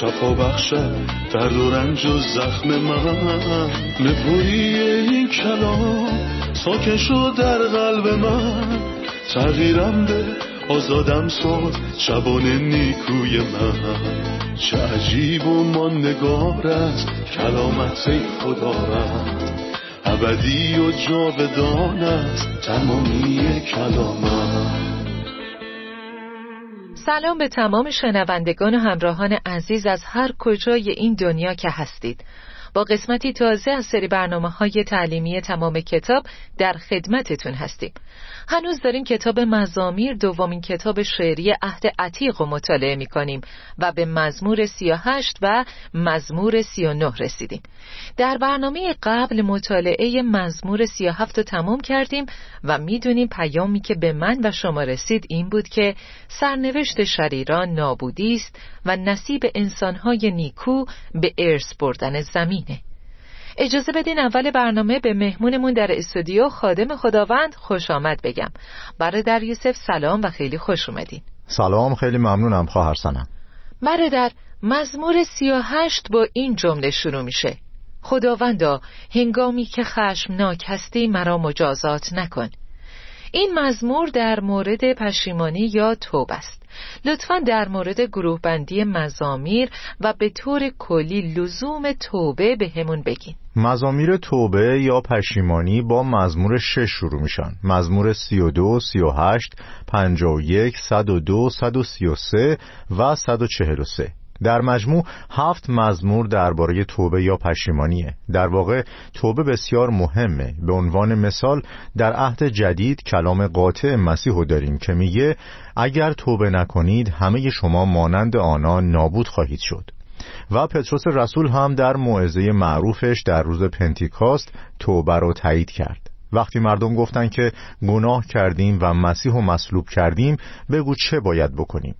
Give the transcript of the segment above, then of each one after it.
شفا بخشد درد و رنج و زخم من. نپویی این کلام ساکن در قلب من. تغییرم به آزادم ساد شبان نیکوی من. چه عجیب و ماندگار است کلامت خدا رد ابدی و جاودان است تمامی کلامت سلام به تمام شنوندگان و همراهان عزیز از هر کجای این دنیا که هستید. با قسمتی تازه از سری برنامه های تعلیمی تمام کتاب در خدمتتون هستیم. هنوز داریم کتاب مزامیر دومین کتاب شعری عهد عتیق رو مطالعه می کنیم و به مزمور 38 و مزمور 39 رسیدیم. در برنامه قبل مطالعه مزمور 37 رو تمام کردیم و می‌دونیم پیامی که به من و شما رسید این بود که سرنوشت شریران نابودی است و نصیب انسانهای نیکو به ارث بردن زمینه اجازه بدین اول برنامه به مهمونمون در استودیو خادم خداوند خوش آمد بگم. برادر یوسف سلام و خیلی خوش اومدین. سلام خیلی ممنونم خواهر سنم. برادر مزمور سی و هشت با این جمله شروع میشه. خداوندا هنگامی که خشمناک هستی مرا مجازات نکن. این مزمور در مورد پشیمانی یا توب است. لطفا در مورد گروه بندی مزامیر و به طور کلی لزوم توبه به همون بگین. مزامیر توبه یا پشیمانی با مزمور شش شروع میشن. مزمور سی و دو، سی و هشت، پنجا و یک، صد و دو، صد و سی و سه و صد و چهل و سه. در مجموع هفت مزمور درباره توبه یا پشیمانیه. در واقع توبه بسیار مهمه. به عنوان مثال در عهد جدید کلام قاطع مسیحو داریم که میگه اگر توبه نکنید همه شما مانند آنان نابود خواهید شد. و پتروس رسول هم در موعظه معروفش در روز پنتیکاست توبه رو تایید کرد. وقتی مردم گفتن که گناه کردیم و مسیح و مصلوب کردیم بگو چه باید بکنیم؟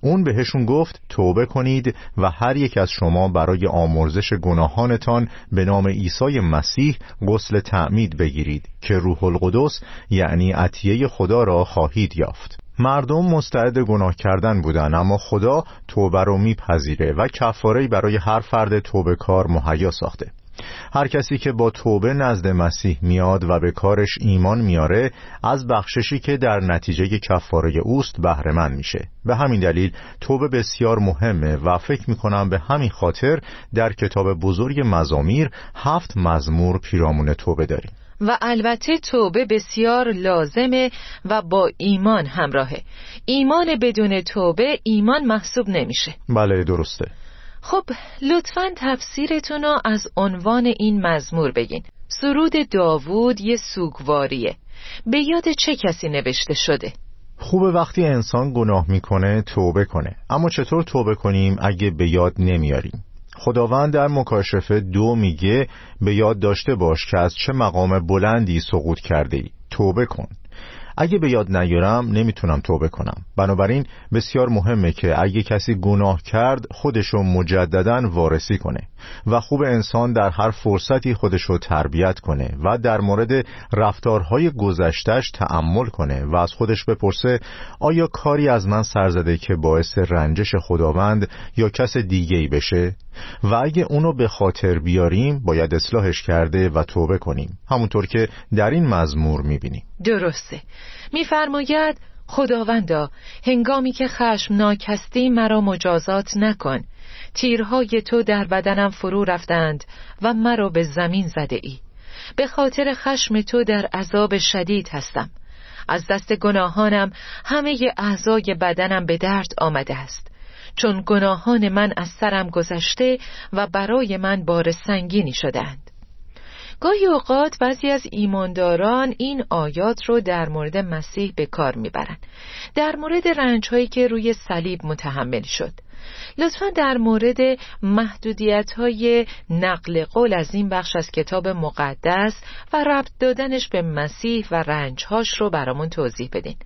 اون بهشون گفت توبه کنید و هر یک از شما برای آمرزش گناهانتان به نام عیسی مسیح غسل تعمید بگیرید که روح القدس یعنی عطیه خدا را خواهید یافت. مردم مستعد گناه کردن بودن اما خدا توبه رو میپذیره و کفاره برای هر فرد توبه کار مهیا ساخته. هر کسی که با توبه نزد مسیح میاد و به کارش ایمان میاره از بخششی که در نتیجه کفاره اوست بهره میشه. به همین دلیل توبه بسیار مهمه و فکر می‌کنم به همین خاطر در کتاب بزرگ مزامیر هفت مزمور پیرامون توبه داریم. و البته توبه بسیار لازمه و با ایمان همراهه. ایمان بدون توبه ایمان محسوب نمیشه. بله درسته. خب لطفا تفسیرتون رو از عنوان این مزمور بگین. سرود داوود یه سوگواریه. به یاد چه کسی نوشته شده؟ خوبه وقتی انسان گناه می‌کنه توبه کنه. اما چطور توبه کنیم اگه به یاد نمیاریم؟ خداوند در مکاشفه دو میگه به یاد داشته باش که از چه مقام بلندی سقوط کرده ای توبه کن. اگه به یاد نیارم نمی‌تونم توبه کنم. بنابراین بسیار مهمه که اگه کسی گناه کرد خودشو مجددا وارسی کنه. و خوب انسان در هر فرصتی خودشو تربیت کنه و در مورد رفتارهای گذشتش تعمل کنه و از خودش بپرسه آیا کاری از من سرزده که باعث رنجش خداوند یا کس دیگه ای بشه؟ و اگه اونو به خاطر بیاریم باید اصلاحش کرده و توبه کنیم. همونطور که در این مزمور می‌بینیم. درسته. میفرماید خداوندا هنگامی که خشمناک هستی مرا مجازات نکن. تیرهای تو در بدنم فرو رفتند و مرا به زمین زده ای به خاطر خشم تو در عذاب شدید هستم. از دست گناهانم همه اعضای بدنم به درد آمده است. چون گناهان من از سرم گذشته و برای من بار سنگینی شدند گاهی اوقات بعضی از ایمانداران این آیات رو در مورد مسیح به کار می‌برند. در مورد رنج هایی که روی صلیب متحمل شد. لطفا در مورد محدودیت های نقل قول از این بخش از کتاب مقدس و ربط دادنش به مسیح و رنجهاش رو برامون توضیح بدین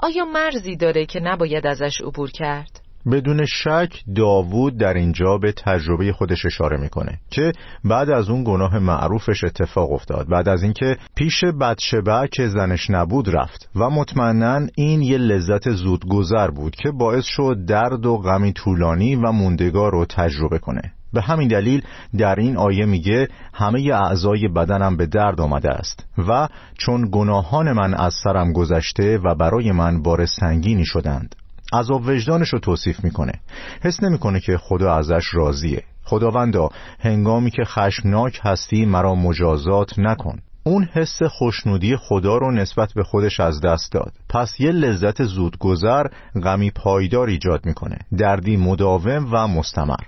آیا مرزی داره که نباید ازش عبور کرد؟ بدون شک داوود در اینجا به تجربه خودش اشاره می‌کنه که بعد از اون گناه معروفش اتفاق افتاد. بعد از اینکه پیش بدشبه که زنش نبود رفت و مطمئنا این یه لذت زودگذر بود که باعث شد درد و غمی طولانی و موندگار رو تجربه کنه. به همین دلیل در این آیه میگه همه اعضای بدنم به درد آمده است و چون گناهان من از سرم گذشته و برای من بار سنگینی شدند عذاب وجدانش رو توصیف می‌کنه. حس نمی‌کنه که خدا ازش راضیه. خداوندا هنگامی که خشمناک هستی مرا مجازات نکن. اون حس خوشنودی خدا رو نسبت به خودش از دست داد. پس یه لذت زودگذر غمی پایدار ایجاد می‌کنه. دردی مداوم و مستمر.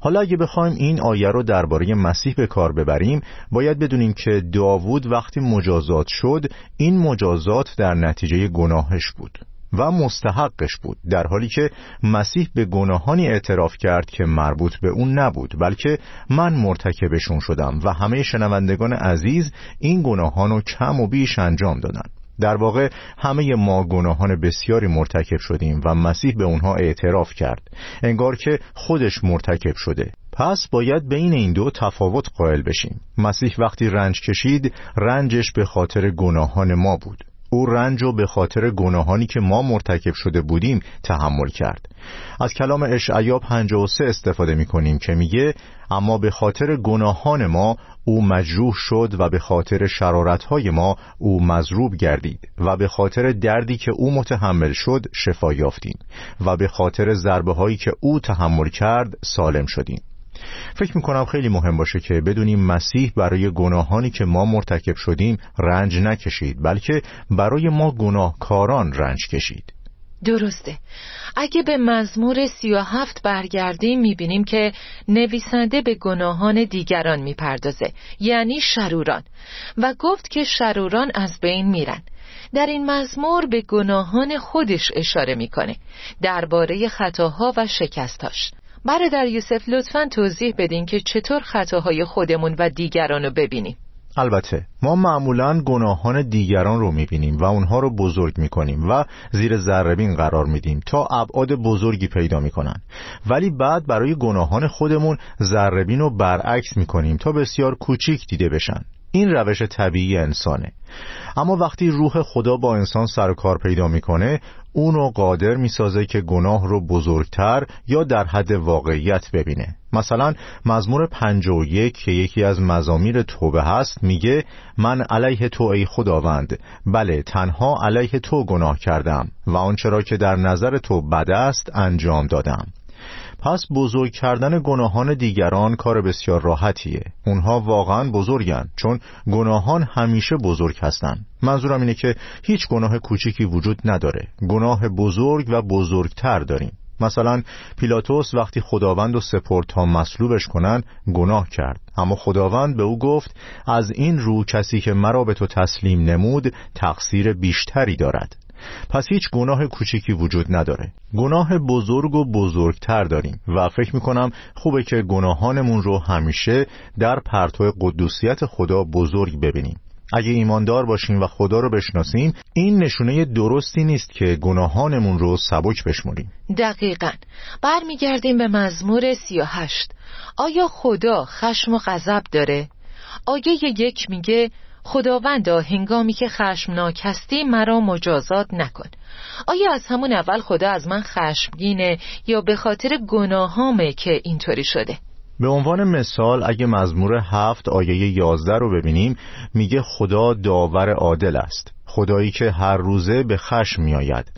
حالا اگه بخوایم این آیه رو درباره مسیح به کار ببریم باید بدونیم که داوود وقتی مجازات شد این مجازات در نتیجه گناهش بود. و مستحقش بود در حالی که مسیح به گناهانی اعتراف کرد که مربوط به اون نبود بلکه من مرتکبشون شدم و همه شنوندگان عزیز این گناهان رو کم و بیش انجام دادن. در واقع همه ما گناهان بسیاری مرتکب شدیم و مسیح به اونها اعتراف کرد انگار که خودش مرتکب شده. پس باید بین این دو تفاوت قائل بشیم. مسیح وقتی رنج کشید رنجش به خاطر گناهان ما بود. او رنج و به خاطر گناهانی که ما مرتکب شده بودیم تحمل کرد. از کلام اشعیا 53 استفاده می کنیم که میگه اما به خاطر گناهان ما او مجروح شد و به خاطر شرارتهای ما او مضروب گردید و به خاطر دردی که او متحمل شد شفا یافتیم و به خاطر ضربه هایی که او تحمل کرد سالم شدیم فکر می‌کنم خیلی مهم باشه که بدونیم مسیح برای گناهانی که ما مرتکب شدیم رنج نکشید بلکه برای ما گناهکاران رنج کشید. درسته. اگه به مزمور سی و هفت برگردیم می‌بینیم که نویسنده به گناهان دیگران می‌پردازه یعنی شروران. و گفت که شروران از بین میرن. در این مزمور به گناهان خودش اشاره می‌کنه درباره خطاها و شکستاش. برادر یوسف لطفا توضیح بدین که چطور خطاهای خودمون و دیگران رو ببینیم. البته ما معمولا گناهان دیگران رو می‌بینیم و اونها رو بزرگ می‌کنیم و زیر ذربین قرار میدیم تا ابعاد بزرگی پیدا می‌کنن. ولی بعد برای گناهان خودمون ذربین رو برعکس می‌کنیم تا بسیار کوچیک دیده بشن. این روش طبیعی انسانه. اما وقتی روح خدا با انسان سر کار پیدا می‌کنه اونو قادر می‌سازه که گناه رو بزرگتر یا در حد واقعیت ببینه. مثلا مزمور یک که یکی از مزامیر توبه هست میگه من علیه تو ای خداوند. بله تنها علیه تو گناه کردم و آنچه را که در نظر تو بد است انجام دادم. پس بزرگ کردن گناهان دیگران کار بسیار راحتیه. اونها واقعا بزرگن چون گناهان همیشه بزرگ هستن. منظورم اینه که هیچ گناه کوچیکی وجود نداره. گناه بزرگ و بزرگتر داریم. مثلا پیلاتوس وقتی خداوند و سپرد تا مصلوبش کنن گناه کرد. اما خداوند به او گفت از این رو کسی که مرا به تو تسلیم نمود تقصیر بیشتری دارد. پس هیچ گناه کوچیکی وجود نداره. گناه بزرگ و بزرگتر داریم و فکر می‌کنم خوبه که گناهانمون رو همیشه در پرتو قدوسیت خدا بزرگ ببینیم. اگه ایماندار باشیم و خدا رو بشناسیم این نشونه درستی نیست که گناهانمون رو سبک بشمریم. دقیقا. برمیگردیم به مزمور سی و هشت. آیا خدا خشم و غضب داره؟ آیه یک میگه خداوندا هنگامی که خشمناک هستی مرا مجازات نکن. آیا از همون اول خدا از من خشمگینه یا به خاطر گناهامه که اینطوری شده؟ به عنوان مثال اگه مزمور هفت آیه یازده رو ببینیم میگه خدا داور عادل است. خدایی که هر روزه به خشم میآید.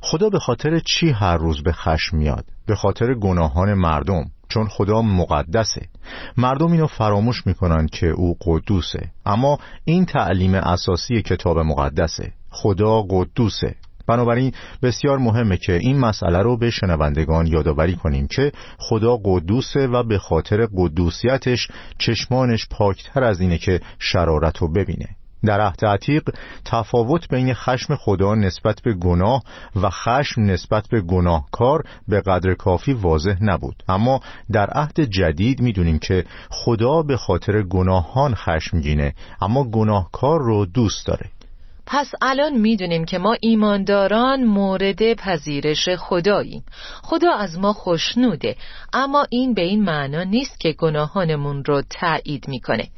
خدا به خاطر چی هر روز به خشم میاد؟ به خاطر گناهان مردم. چون خدا مقدسه. مردم اینو فراموش می‌کنن که او قدوسه. اما این تعلیم اساسی کتاب مقدسه. خدا قدوسه. بنابراین بسیار مهمه که این مسئله رو به شنوندگان یادآوری کنیم که خدا قدوسه و به خاطر قدوسیتش چشمانش پاکتر از اینه که شرارت رو ببینه. در عهد عتیق تفاوت بین خشم خدا نسبت به گناه و خشم نسبت به گناهکار به قدر کافی واضح نبود. اما در عهد جدید می‌دونیم که خدا به خاطر گناهان خشمگینه اما گناهکار رو دوست داره. پس الان می‌دونیم که ما ایمانداران مورد پذیرش خداییم. خدا از ما خوشنوده اما این به این معنا نیست که گناهانمون رو تایید می‌کنه.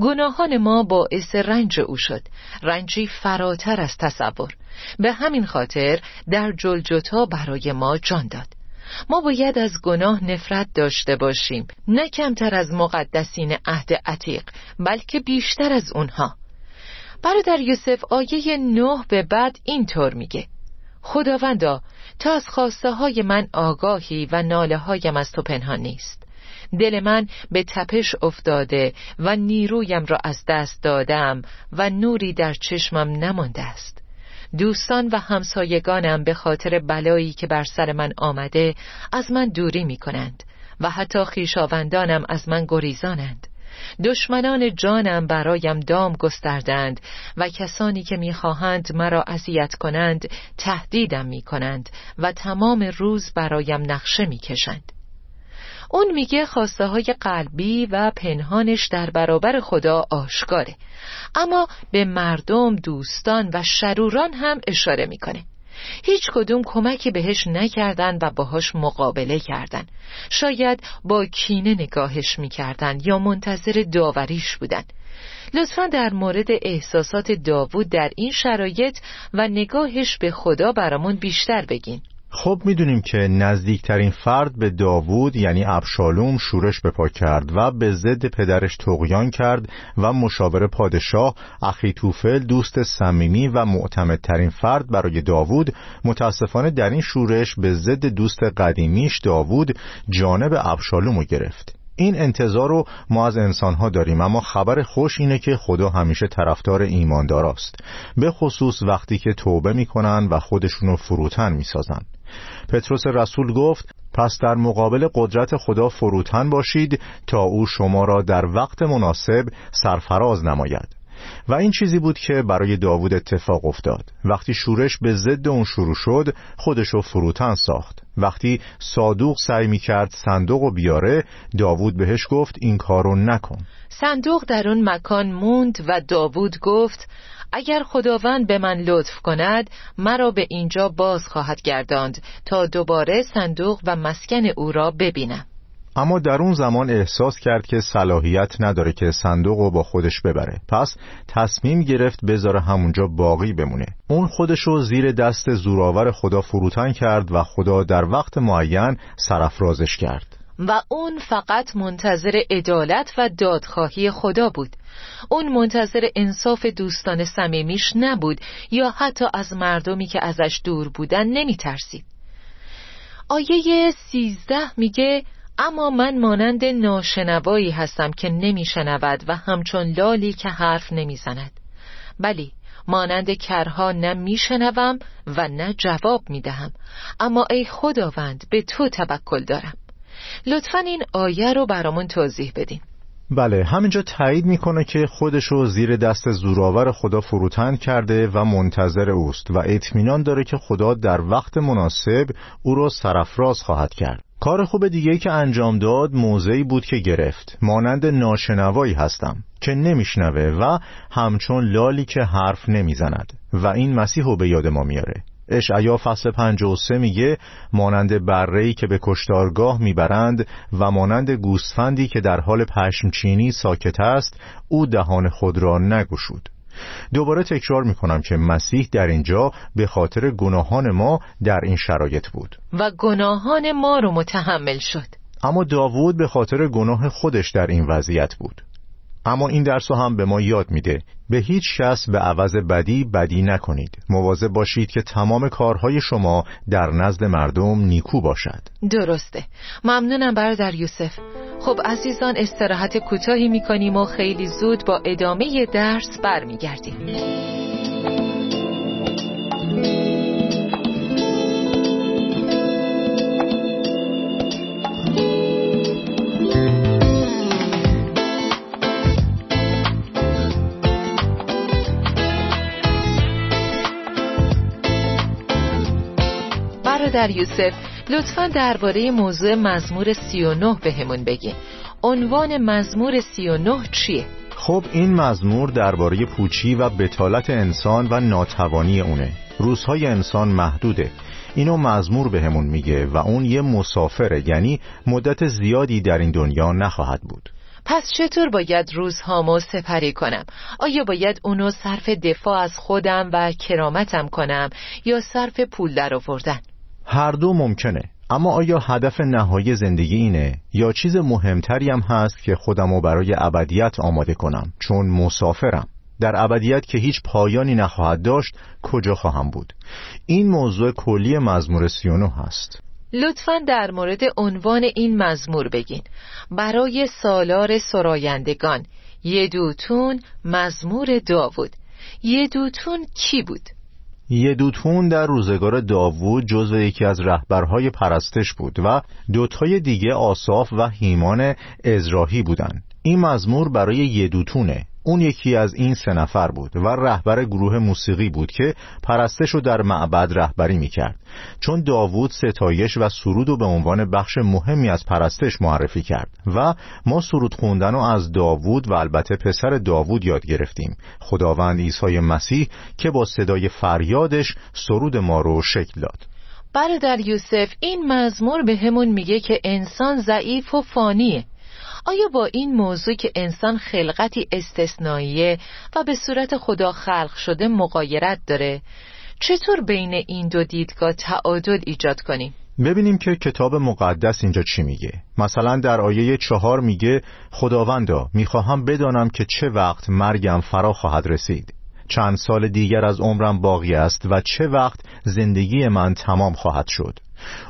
گناهان ما باعث رنج او شد. رنجی فراتر از تصور. به همین خاطر در جلجتا برای ما جان داد. ما باید از گناه نفرت داشته باشیم نه کمتر از مقدسین عهد عتیق بلکه بیشتر از اونها. برادر یوسف آیه نه به بعد اینطور میگه. خداوندا تا از خواسته های من آگاهی و ناله هایم از تو پنهان نیست. دل من به تپش افتاده و نیرویم را از دست دادم و نوری در چشمم نمانده است. دوستان و همسایگانم به خاطر بلایی که بر سر من آمده از من دوری می کنند و حتی خیشاوندانم از من گریزانند. دشمنان جانم برایم دام گستردند و کسانی که می‌خواهند مرا اذیت کنند تهدیدم می‌کنند و تمام روز برایم نقشه می‌کشند. اون میگه خواسته های قلبی و پنهانش در برابر خدا آشکاره اما به مردم دوستان و شروران هم اشاره می‌کنه. هیچ کدوم کمکی بهش نکردن و باهاش مقابله کردن. شاید با کینه نگاهش می‌کردن یا منتظر داوریش بودن. لطفا در مورد احساسات داوود در این شرایط و نگاهش به خدا برامون بیشتر بگین. خب می‌دونیم که نزدیکترین فرد به داوود یعنی ابشالوم شورش به پا کرد و به ضد پدرش تقیان کرد و مشاور پادشاه اخیتوفل دوست صمیمی و معتمدترین فرد برای داوود متاسفانه در این شورش به ضد دوست قدیمیش داوود جانب ابشالوم رو گرفت. این انتظار رو ما از انسانها داریم اما خبر خوش اینه که خدا همیشه طرفدار ایماندار است به خصوص وقتی که توبه می‌کنن و خودشونو فروتن می‌سازن. پتروس رسول گفت پس در مقابل قدرت خدا فروتن باشید تا او شما را در وقت مناسب سرفراز نماید. و این چیزی بود که برای داوود اتفاق افتاد. وقتی شورش به ضد اون شروع شد خودشو فروتن ساخت. وقتی صادوق سعی می کرد صندوق و بیاره داوود بهش گفت این کارو نکن. صندوق در اون مکان موند و داوود گفت اگر خداوند به من لطف کند مرا به اینجا باز خواهد گرداند تا دوباره صندوق و مسکن او را ببینم. اما در اون زمان احساس کرد که صلاحیت نداره که صندوق رو با خودش ببره. پس تصمیم گرفت بذاره همونجا باقی بمونه. اون خودشو زیر دست زورآور خدا فروتن کرد و خدا در وقت معین سرافرازش کرد. و اون فقط منتظر عدالت و دادخواهی خدا بود. اون منتظر انصاف دوستان صمیمیش نبود یا حتی از مردمی که ازش دور بودن نمی ترسید آیه سیزده میگه اما من مانند ناشنوایی هستم که نمیشنود و همچون لالی که حرف نمی‌زند. بلی مانند کرها نه میشنوم و نه جواب می‌دهم. اما ای خداوند به تو توکل دارم. لطفا این آیه رو برامون توضیح بدین. بله همینجا تایید می‌کنه که خودشو زیر دست زورآور خدا فروتن کرده و منتظر اوست و اطمینان داره که خدا در وقت مناسب او را سرفراز خواهد کرد. کار خوب دیگه که انجام داد موضعی بود که گرفت. مانند ناشنوایی هستم که نمیشنوه و همچون لالی که حرف نمی‌زند و این مسیح رو به یاد ما میاره. اشعیا فصل 53 میگه مانند برهی که به کشتارگاه می‌برند و مانند گوسفندی که در حال پشمچینی ساکت است او دهان خود را نگشود. دوباره تکرار می‌کنم که مسیح در اینجا به خاطر گناهان ما در این شرایط بود. و گناهان ما رو متحمل شد. اما داوود به خاطر گناه خودش در این وضعیت بود. اما این درس هم به ما یاد میده. به هیچ کس به عوض بدی بدی نکنید. مواظب باشید که تمام کارهای شما در نزد مردم نیکو باشد. درسته. ممنونم برادر یوسف. خب عزیزان استراحت کوتاهی می‌کنیم و خیلی زود با ادامه درس برمیگردیم. برادر یوسف لطفا درباره موضوع مزمور 39 بهمون بگین عنوان مزمور 39 چیه؟ خب این مزمور درباره پوچی و بتالت انسان و ناتوانی اونه روزهای انسان محدوده اینو مزمور بهمون میگه و اون یه مسافره یعنی مدت زیادی در این دنیا نخواهد بود پس چطور باید روزهامو سپری کنم؟ آیا باید اونو صرف دفاع از خودم و کرامتم کنم یا صرف پول در آوردن؟ هر دو ممکنه. اما آیا هدف نهایی زندگی اینه یا چیز مهمتری هم هست که خودمو برای ابدیت آماده کنم؟ چون مسافرم. در ابدیت که هیچ پایانی نخواهد داشت کجا خواهم بود؟ این موضوع کلی مزمور 39 هست. لطفا در مورد عنوان این مزمور بگین. برای سالار سرایندگان یدوتون مزمور داوود. یدوتون کی بود؟ یدوتون در روزگار داوود جزو یکی از رهبرهای پرستش بود و دوتای دیگه آصاف و هیمان ازراهی بودند. این مزمور برای یدوتونه اون یکی از این سه نفر بود و رهبر گروه موسیقی بود که پرستش رو در معبد رهبری می‌کرد. چون داوود ستایش و سرود رو به عنوان بخش مهمی از پرستش معرفی کرد و ما سرود خوندن رو از داوود و البته پسر داوود یاد گرفتیم. خداوند عیسی مسیح که با صدای فریادش سرود ما رو شکل داد. برادر یوسف این مزمور به همون میگه که انسان ضعیف و فانیه. آیا با این موضوع که انسان خلقتی استثنائیه و به صورت خدا خلق شده مقایرت داره چطور بین این دو دیدگاه تعادل ایجاد کنیم؟ ببینیم که کتاب مقدس اینجا چی میگه. مثلا در آیه چهار میگه خداوندا می‌خواهم بدانم که چه وقت مرگم فرا خواهد رسید. چند سال دیگر از عمرم باقی است و چه وقت زندگی من تمام خواهد شد.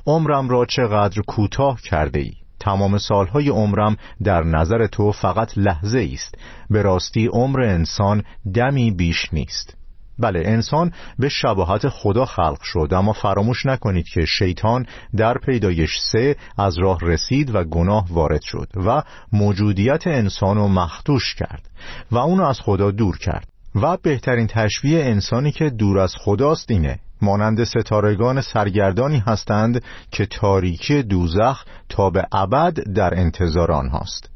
عمرم را چقدر کوتاه کرده ای تمام سالهای عمرم در نظر تو فقط لحظه است. به راستی عمر انسان دمی بیش نیست. بله انسان به شباهت خدا خلق شد اما فراموش نکنید که شیطان در پیدایش سه از راه رسید و گناه وارد شد و موجودیت انسان رو مختوش کرد و اونو از خدا دور کرد. و بهترین تشبیه انسانی که دور از خداست اینه مانند ستارگان سرگردانی هستند که تاریکی دوزخ تا به ابد در انتظار آنهاست.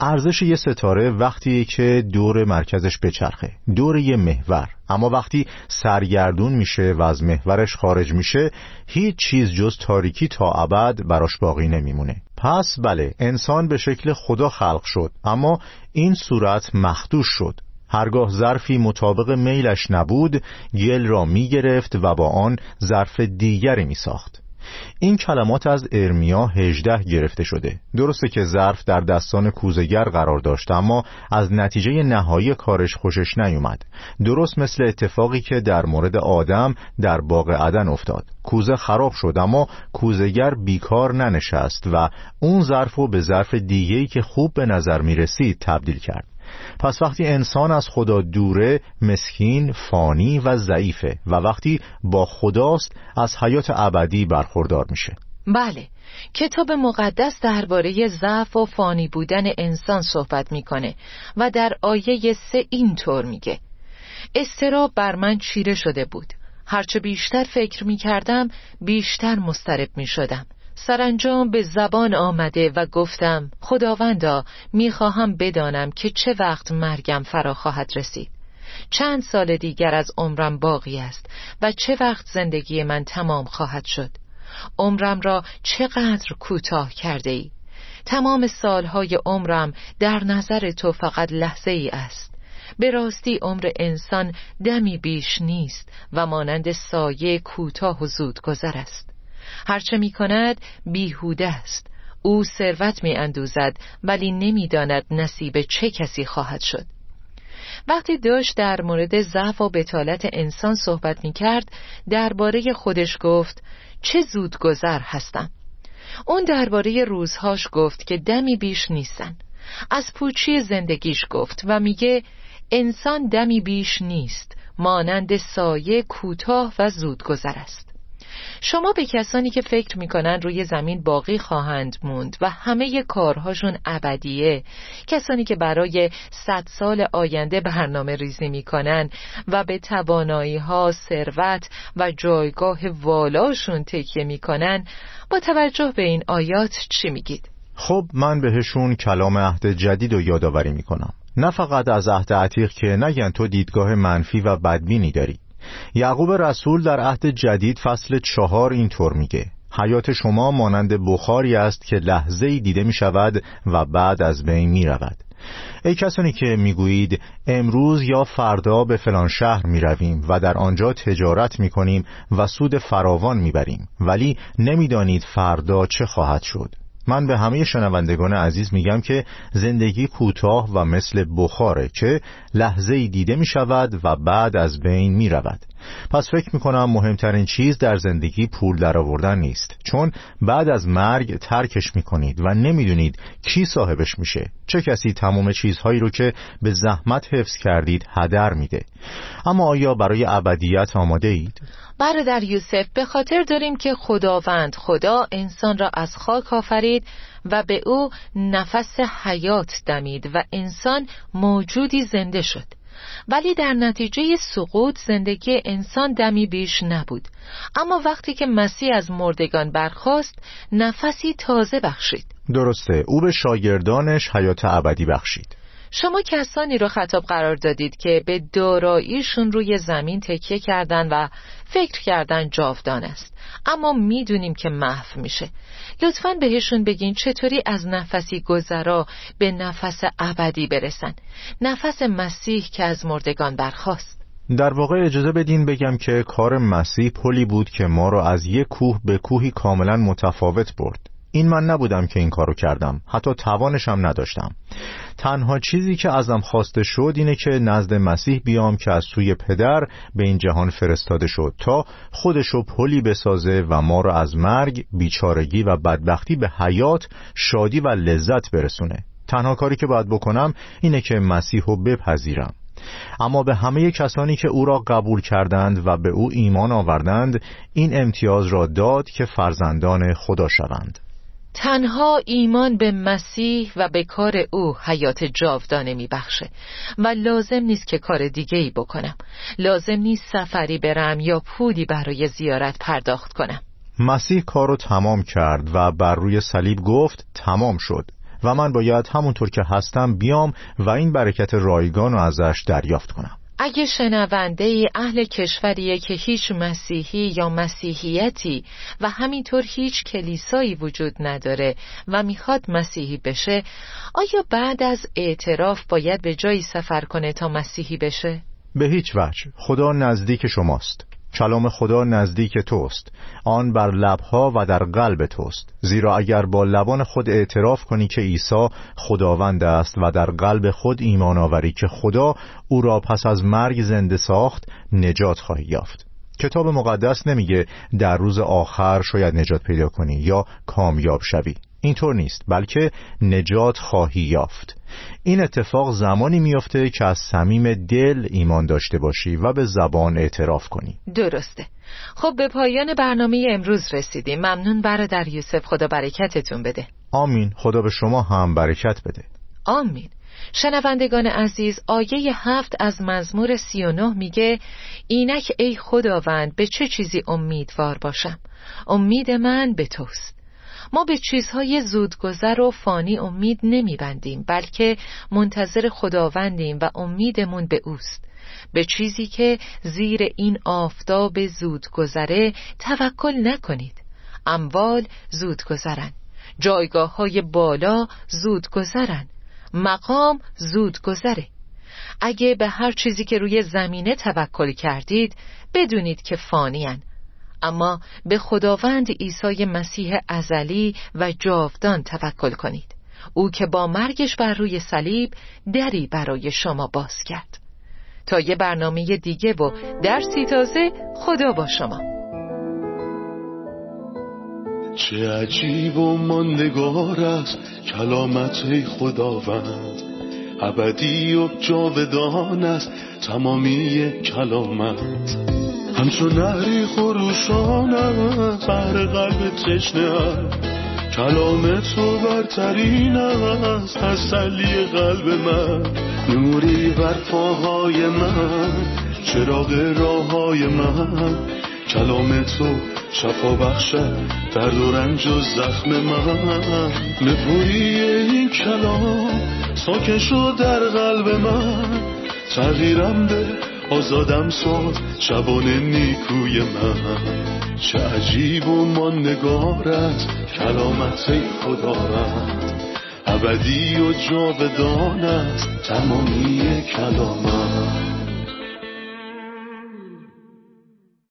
ارزش یه ستاره وقتی که دور مرکزش بچرخه دور یه محور. اما وقتی سرگردون میشه و از محورش خارج میشه هیچ چیز جز تاریکی تا ابد براش باقی نمیمونه. پس بله انسان به شکل خدا خلق شد اما این صورت مخدوش شد. هرگاه ظرفی مطابق میلش نبود گل را می گرفت و با آن ظرف دیگری می ساخت این کلمات از ارمیا هجده گرفته شده. درسته که ظرف در دستان کوزگر قرار داشت اما از نتیجه نهایی کارش خوشش نیومد. درست مثل اتفاقی که در مورد آدم در باغ عدن افتاد. کوزه خراب شد اما کوزگر بیکار ننشست و اون ظرف رو به ظرف دیگهی که خوب به نظر می رسید تبدیل کرد. پس وقتی انسان از خدا دوره مسکین فانی و ضعیفه و وقتی با خداست از حیات ابدی برخوردار میشه. بله کتاب مقدس درباره ضعف و فانی بودن انسان صحبت می‌کنه و در آیه سه اینطور میگه. استراب بر من چیره شده بود. هرچه بیشتر فکر می‌کردم بیشتر مسترب می‌شدم. سرانجام به زبان آمده و گفتم خداوندا می‌خواهم بدانم که چه وقت مرگم فرا خواهد رسید. چند سال دیگر از عمرم باقی است و چه وقت زندگی من تمام خواهد شد؟ عمرم را چقدر کوتاه کرده ای تمام سالهای عمرم در نظر تو فقط لحظه ای است. به راستی عمر انسان دمی بیش نیست و مانند سایه کوتاه و زود گذر است. هرچه می کند بیهوده است. او ثروت می اندوزد ولی نمی‌داند نصیب چه کسی خواهد شد. وقتی داشت در مورد ضعف و بتالت انسان صحبت می کرد درباره خودش گفت چه زود گذر هستم. اون درباره روزهاش گفت که دمی بیش نیستن. از پوچی زندگیش گفت و میگه انسان دمی بیش نیست مانند سایه کوتاه و زود گذر است. شما به کسانی که فکر می‌کنن روی زمین باقی خواهند موند و همه کارهاشون ابدیه. کسانی که برای صد سال آینده برنامه ریزی می‌کنن و به توانایی ها، ثروت و جایگاه والاشون تکیه می‌کنن با توجه به این آیات چی میگید؟ خب من بهشون کلام عهد جدید رو یادآوری می‌کنم. نه فقط از عهد عتیق که نگن تو دیدگاه منفی و بدبینی داری یعقوب رسول در عهد جدید فصل چهار اینطور میگه. حیات شما مانند بخاری است که لحظه ای دیده می شود و بعد از بین می رود ای کسانی که می‌گویید امروز یا فردا به فلان شهر می رویم و در آنجا تجارت می کنیم و سود فراوان می بریم ولی نمی‌دانید فردا چه خواهد شد. من به همه شنوندگان عزیز میگم که زندگی کوتاه و مثل بخاره که لحظه دیده می شود و بعد از بین می رود پس فکر می کنم مهمترین چیز در زندگی پول درآوردن نیست. چون بعد از مرگ ترکش می کنید و نمی‌دونید کی صاحبش میشه. چه کسی تمام چیزهایی رو که به زحمت حفظ کردید هدر میده. اما آیا برای ابدیت آماده اید؟ برادر یوسف به خاطر داریم که خداوند خدا انسان را از خاک آفرید و به او نفس حیات دمید و انسان موجودی زنده شد. ولی در نتیجه سقوط زندگی انسان دمی بیش نبود. اما وقتی که مسیح از مردگان برخاست نفسی تازه بخشید. درسته او به شاگردانش حیات ابدی بخشید. شما کسانی رو خطاب قرار دادید که به داراییشون روی زمین تکیه کردن و فکر کردن جاودان است. اما می‌دونیم که محو میشه. لطفا بهشون بگین چطوری از نفسی گذرا به نفس ابدی برسن. نفس مسیح که از مردگان برخواست در واقع اجازه بدین بگم که کار مسیح پلی بود که ما رو از یک کوه به کوهی کاملا متفاوت برد. این من نبودم که این کارو کردم. حتی توانشم نداشتم. تنها چیزی که ازم خواسته شد اینه که نزد مسیح بیام که از سوی پدر به این جهان فرستاده شد تا خودشو پلی بسازه و ما را از مرگ، بیچارگی و بدبختی به حیات، شادی و لذت برسونه. تنها کاری که باید بکنم اینه که مسیح رو بپذیرم. اما به همه کسانی که او را قبول کردند و به او ایمان آوردند این امتیاز را داد که فرزندان خدا شوند. تنها ایمان به مسیح و به کار او حیات جاودانه میبخشه و لازم نیست که کار دیگه ای بکنم. لازم نیست سفری برم یا پولی برای زیارت پرداخت کنم. مسیح کار رو تمام کرد و بر روی صلیب گفت تمام شد و من باید همونطور که هستم بیام و این برکت رایگان رو ازش دریافت کنم. اگه شنونده اهل کشوریه که هیچ مسیحی یا مسیحیتی و همینطور هیچ کلیسایی وجود نداره و می‌خواد مسیحی بشه آیا بعد از اعتراف باید به جایی سفر کنه تا مسیحی بشه؟ به هیچ وجه خدا نزدیک شماست کلام خدا نزدیک توست. آن بر لبها و در قلب توست. زیرا اگر با لبان خود اعتراف کنی که عیسی خداوند است و در قلب خود ایمان آوری که خدا او را پس از مرگ زنده ساخت نجات خواهی یافت. کتاب مقدس نمیگه در روز آخر شاید نجات پیدا کنی یا کامیاب شوی. اینطور نیست بلکه نجات خواهی یافت. این اتفاق زمانی میافته که از صمیم دل ایمان داشته باشی و به زبان اعتراف کنی. درسته. خب به پایان برنامه امروز رسیدیم. ممنون برادر یوسف. خدا برکتتون بده. آمین. خدا به شما هم برکت بده. آمین. شنوندگان عزیز آیه هفت از مزمور سی و نه میگه اینک ای خداوند به چه چیزی امیدوار باشم؟ امید من به توست. ما به چیزهای زودگذر و فانی امید نمیبندیم بلکه منتظر خداوندیم و امیدمون به اوست. به چیزی که زیر این آفتاب زودگذره توکل نکنید. اموال زودگذرن. جایگاه های بالا زودگذرن. مقام زودگذره. اگه به هر چیزی که روی زمینه توکل کردید بدونید که فانیان اما به خداوند عیسی مسیح ازلی و جاودان توکل کنید. او که با مرگش بر روی صلیب دری برای شما باز کرد. تا یه برنامه دیگه و درسی تازه خدا با شما. چه عجیب و ماندگار است کلامت خداوند. ابدی و جاودان است تمامی کلامت. همچون نهری خروشان است بر قلب تشنه. کلام تو برترین است تسلی قلب من. نوری بر پاهای من چراغ راه های من. کلام تو شفا بخشد درد و رنج و زخم من. نپوری این کلام ساکن شد در قلب من. تغییرم به آزادم ساد شبان نیکوی من. چه عجیب و من نگارت کلامت خدا رد ابدی و جاودان است تمامی کلامت.